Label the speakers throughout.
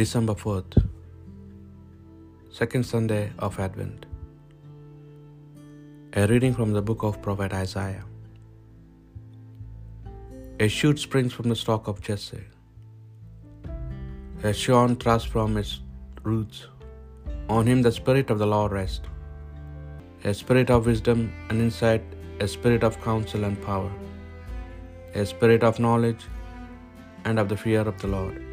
Speaker 1: December 4th, second Sunday of Advent. A reading from the book of Prophet Isaiah. A shoot springs from the stalk of Jesse, a shorn thrust from its roots. On him the Spirit of the Lord rests, a spirit of wisdom and insight, a spirit of counsel and power, a spirit of knowledge and of the fear of the Lord.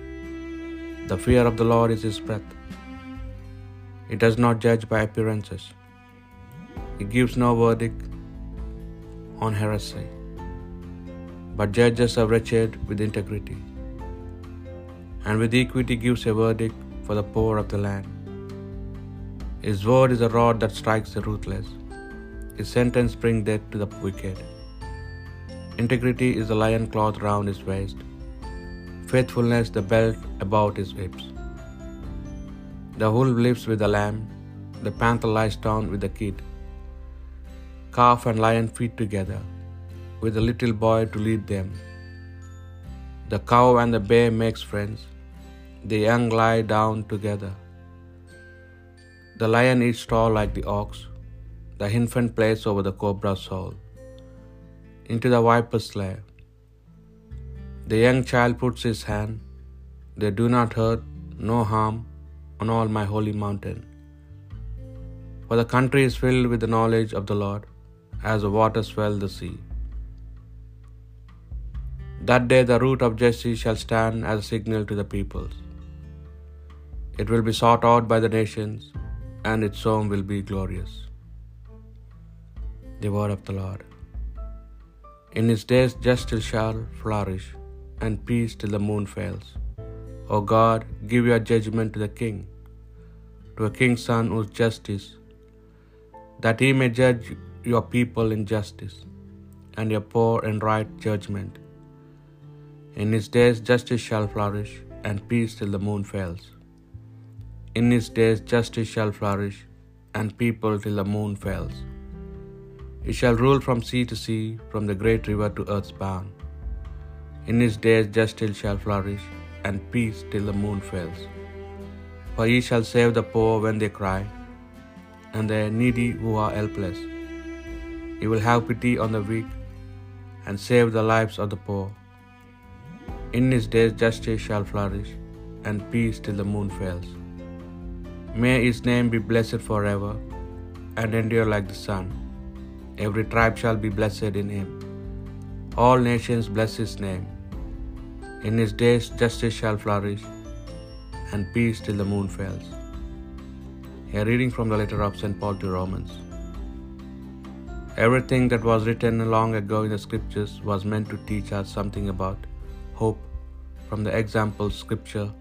Speaker 1: The fear of the Lord is his breath. It does not judge by appearances. It gives no verdict on heresy, but judges the wretched with integrity, and with equity gives a verdict for the poor of the land. His word is a rod that strikes the ruthless. His sentence brings death to the wicked. Integrity is the lion cloth round his waist, faithfulness the belt about his hips. The wolf lives with the lamb, the panther lies down with the kid. Calf and lion feed together, with a little boy to lead them. The cow and the bear makes friends, the young lie down together. The lion eats straw like the ox, the infant plays over the cobra's hole. Into the viper's lair. The young child puts his hand, they do not hurt, no harm on all my holy mountain. For the country is filled with the knowledge of the Lord, as the waters swell the sea. That day the root of Jesse shall stand as a signal to the peoples. It will be sought out by the nations, and its home will be glorious. The word of the Lord. In his days justice shall flourish, and peace till the moon fails. O God, give your judgment to the king, to a king's son whose justice, that he may judge your people in justice, and your poor in right judgment. In his days justice shall flourish, and peace till the moon fails. In his days justice shall flourish, and people till the moon fails. He shall rule from sea to sea, from the great river to earth's bound. In his days justice shall flourish, and peace till the moon fails. For he shall save the poor when they cry, and the needy who are helpless. He will have pity on the weak, and save the lives of the poor. In his days justice shall flourish, and peace till the moon fails. May his name be blessed forever, and endure like the sun. Every tribe shall be blessed in him. All nations bless his name. In his days justice shall flourish, and peace till the moon fails. A reading from the letter of St. Paul to Romans. Everything that was written long ago in the scriptures was meant to teach us something about hope from the example scripture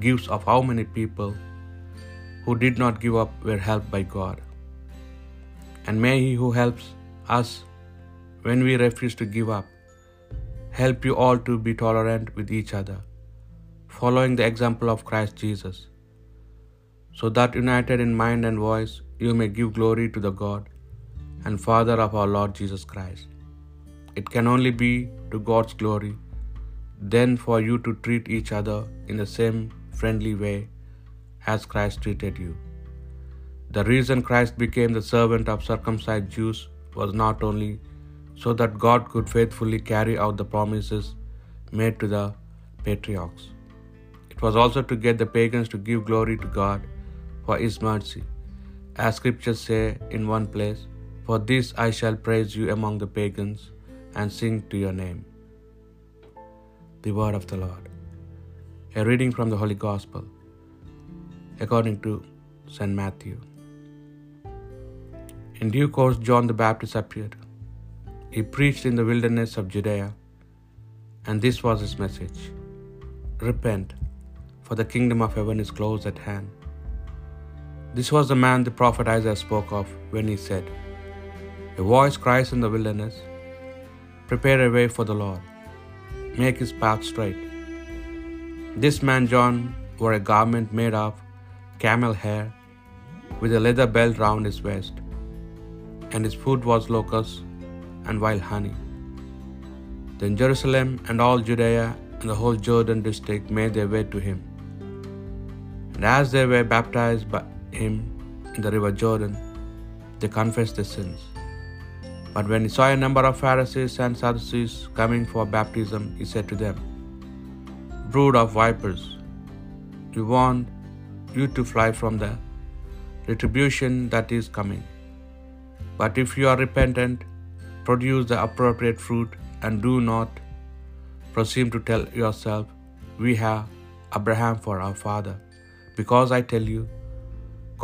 Speaker 1: gives of how many people who did not give up were helped by God. And may He who helps us when we refuse to give up help you all to be tolerant with each other, following the example of Christ Jesus, so that united in mind and voice you may give glory to the God and Father of our Lord Jesus Christ. It can only be to God's glory then for you to treat each other in the same friendly way as Christ treated you. The reason Christ became the servant of circumcised Jews was not only so that God could faithfully carry out the promises made to the patriarchs, it was also to get the pagans to give glory to God for His mercy. As scriptures say in one place, For this I shall praise you among the pagans and sing to your name. The word of the Lord. A reading from the Holy Gospel according to St. Matthew. In due course, John the Baptist appeared. He preached in the wilderness of Judea, and this was his message Repent, for the kingdom of heaven is close at hand. This was the man the prophet Isaiah spoke of when he said, A voice cries in the wilderness, Prepare a way for the Lord, make his path straight. This man John wore a garment made of camel hair with a leather belt round his waist, and his food was locusts and wild honey. Then Jerusalem and all Judea and the whole Jordan district made their way to him. And as they were baptized by him in the river Jordan, they confessed their sins. But when he saw a number of Pharisees and Sadducees coming for baptism, he said to them, Brood of vipers, we want you to fly from the retribution that is coming. But if you are repentant, produce the appropriate fruit and do not presume to tell yourself, We have Abraham for our father. Because I tell you,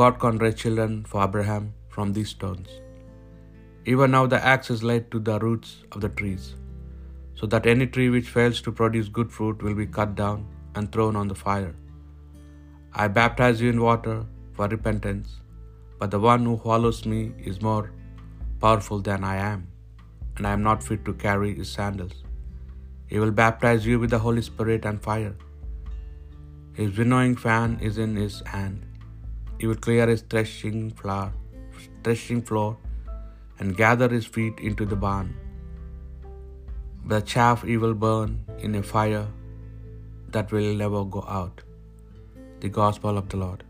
Speaker 1: God can raise children for Abraham from these stones. Even now the axe is laid to the roots of the trees, so that any tree which fails to produce good fruit will be cut down and thrown on the fire. I baptize you in water for repentance, but the one who follows me is more powerful than I am, and I am not fit to carry his sandals. He will baptize you with the Holy Spirit and fire. His winnowing fan is in his hand. He will clear his threshing floor, threshing floor and gather his wheat into the barn. The chaff he will burn in a fire that will never go out. The Gospel of the Lord.